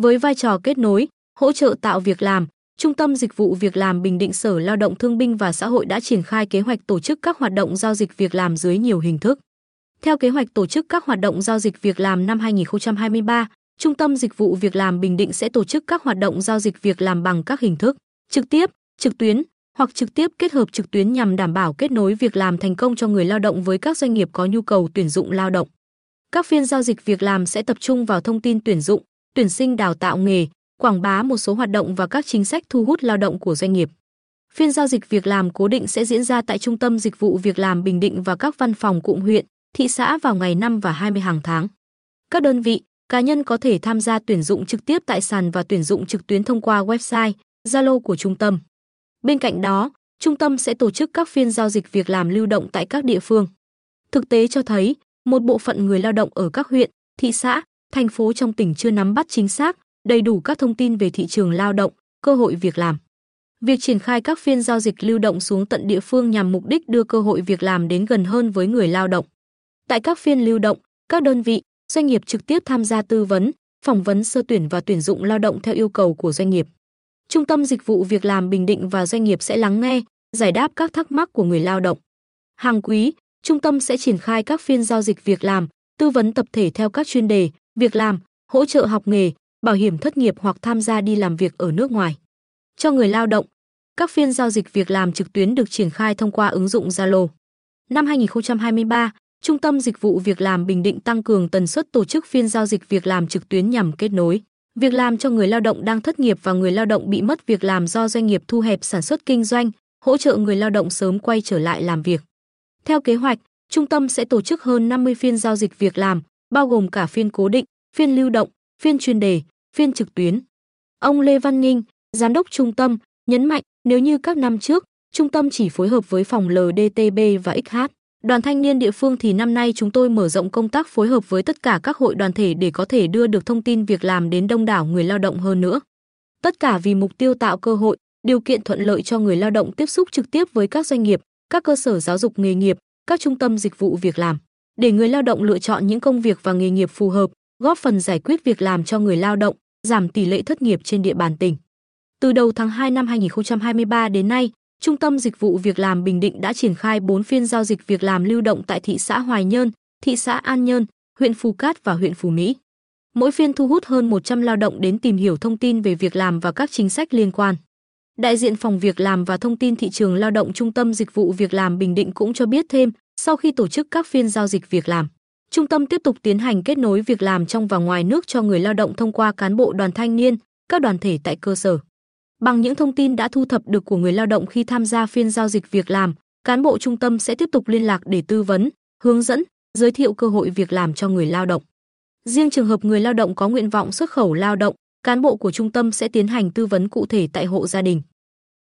Với vai trò kết nối, hỗ trợ tạo việc làm, Trung tâm Dịch vụ Việc làm Bình Định Sở Lao động Thương binh và Xã hội đã triển khai kế hoạch tổ chức các hoạt động giao dịch việc làm dưới nhiều hình thức. Theo kế hoạch tổ chức các hoạt động giao dịch việc làm năm 2023, Trung tâm Dịch vụ Việc làm Bình Định sẽ tổ chức các hoạt động giao dịch việc làm bằng các hình thức trực tiếp, trực tuyến hoặc trực tiếp kết hợp trực tuyến nhằm đảm bảo kết nối việc làm thành công cho người lao động với các doanh nghiệp có nhu cầu tuyển dụng lao động. Các phiên giao dịch việc làm sẽ tập trung vào thông tin tuyển dụng, tuyển sinh đào tạo nghề, quảng bá một số hoạt động và các chính sách thu hút lao động của doanh nghiệp. Phiên giao dịch việc làm cố định sẽ diễn ra tại Trung tâm Dịch vụ Việc làm Bình Định và các văn phòng cụm huyện, thị xã vào ngày 5 và 20 hàng tháng. Các đơn vị, cá nhân có thể tham gia tuyển dụng trực tiếp tại sàn và tuyển dụng trực tuyến thông qua website, Zalo của trung tâm. Bên cạnh đó, trung tâm sẽ tổ chức các phiên giao dịch việc làm lưu động tại các địa phương. Thực tế cho thấy, một bộ phận người lao động ở các huyện, thị xã, thành phố trong tỉnh chưa nắm bắt chính xác, đầy đủ các thông tin về thị trường lao động, cơ hội việc làm. Việc triển khai các phiên giao dịch lưu động xuống tận địa phương nhằm mục đích đưa cơ hội việc làm đến gần hơn với người lao động. Tại các phiên lưu động, các đơn vị, doanh nghiệp trực tiếp tham gia tư vấn, phỏng vấn sơ tuyển và tuyển dụng lao động theo yêu cầu của doanh nghiệp. Trung tâm Dịch vụ Việc làm Bình Định và doanh nghiệp sẽ lắng nghe, giải đáp các thắc mắc của người lao động. Hàng quý, trung tâm sẽ triển khai các phiên giao dịch việc làm, tư vấn tập thể theo các chuyên đề, việc làm, hỗ trợ học nghề, bảo hiểm thất nghiệp hoặc tham gia đi làm việc ở nước ngoài. Cho người lao động, các phiên giao dịch việc làm trực tuyến được triển khai thông qua ứng dụng Zalo. Năm 2023, Trung tâm Dịch vụ Việc làm Bình Định tăng cường tần suất tổ chức phiên giao dịch việc làm trực tuyến nhằm kết nối việc làm cho người lao động đang thất nghiệp và người lao động bị mất việc làm do doanh nghiệp thu hẹp sản xuất kinh doanh, hỗ trợ người lao động sớm quay trở lại làm việc. Theo kế hoạch, trung tâm sẽ tổ chức hơn 50 phiên giao dịch việc làm, bao gồm cả phiên cố định, phiên lưu động, phiên chuyên đề, phiên trực tuyến. Ông Lê Văn Ninh, giám đốc trung tâm, nhấn mạnh nếu như các năm trước, trung tâm chỉ phối hợp với phòng LDTB và XH, Đoàn thanh niên địa phương thì năm nay chúng tôi mở rộng công tác phối hợp với tất cả các hội đoàn thể để có thể đưa được thông tin việc làm đến đông đảo người lao động hơn nữa. Tất cả vì mục tiêu tạo cơ hội, điều kiện thuận lợi cho người lao động tiếp xúc trực tiếp với các doanh nghiệp, các cơ sở giáo dục nghề nghiệp, các trung tâm dịch vụ việc làm, để người lao động lựa chọn những công việc và nghề nghiệp phù hợp, góp phần giải quyết việc làm cho người lao động, giảm tỷ lệ thất nghiệp trên địa bàn tỉnh. Từ đầu tháng 2 năm 2023 đến nay, Trung tâm Dịch vụ Việc làm Bình Định đã triển khai 4 phiên giao dịch việc làm lưu động tại thị xã Hoài Nhơn, thị xã An Nhơn, huyện Phù Cát và huyện Phú Mỹ. Mỗi phiên thu hút hơn 100 lao động đến tìm hiểu thông tin về việc làm và các chính sách liên quan. Đại diện phòng việc làm và thông tin thị trường lao động Trung tâm Dịch vụ Việc làm Bình Định cũng cho biết thêm, sau khi tổ chức các phiên giao dịch việc làm, trung tâm tiếp tục tiến hành kết nối việc làm trong và ngoài nước cho người lao động thông qua cán bộ đoàn thanh niên, các đoàn thể tại cơ sở. Bằng những thông tin đã thu thập được của người lao động khi tham gia phiên giao dịch việc làm, cán bộ trung tâm sẽ tiếp tục liên lạc để tư vấn, hướng dẫn, giới thiệu cơ hội việc làm cho người lao động. Riêng trường hợp người lao động có nguyện vọng xuất khẩu lao động, cán bộ của trung tâm sẽ tiến hành tư vấn cụ thể tại hộ gia đình.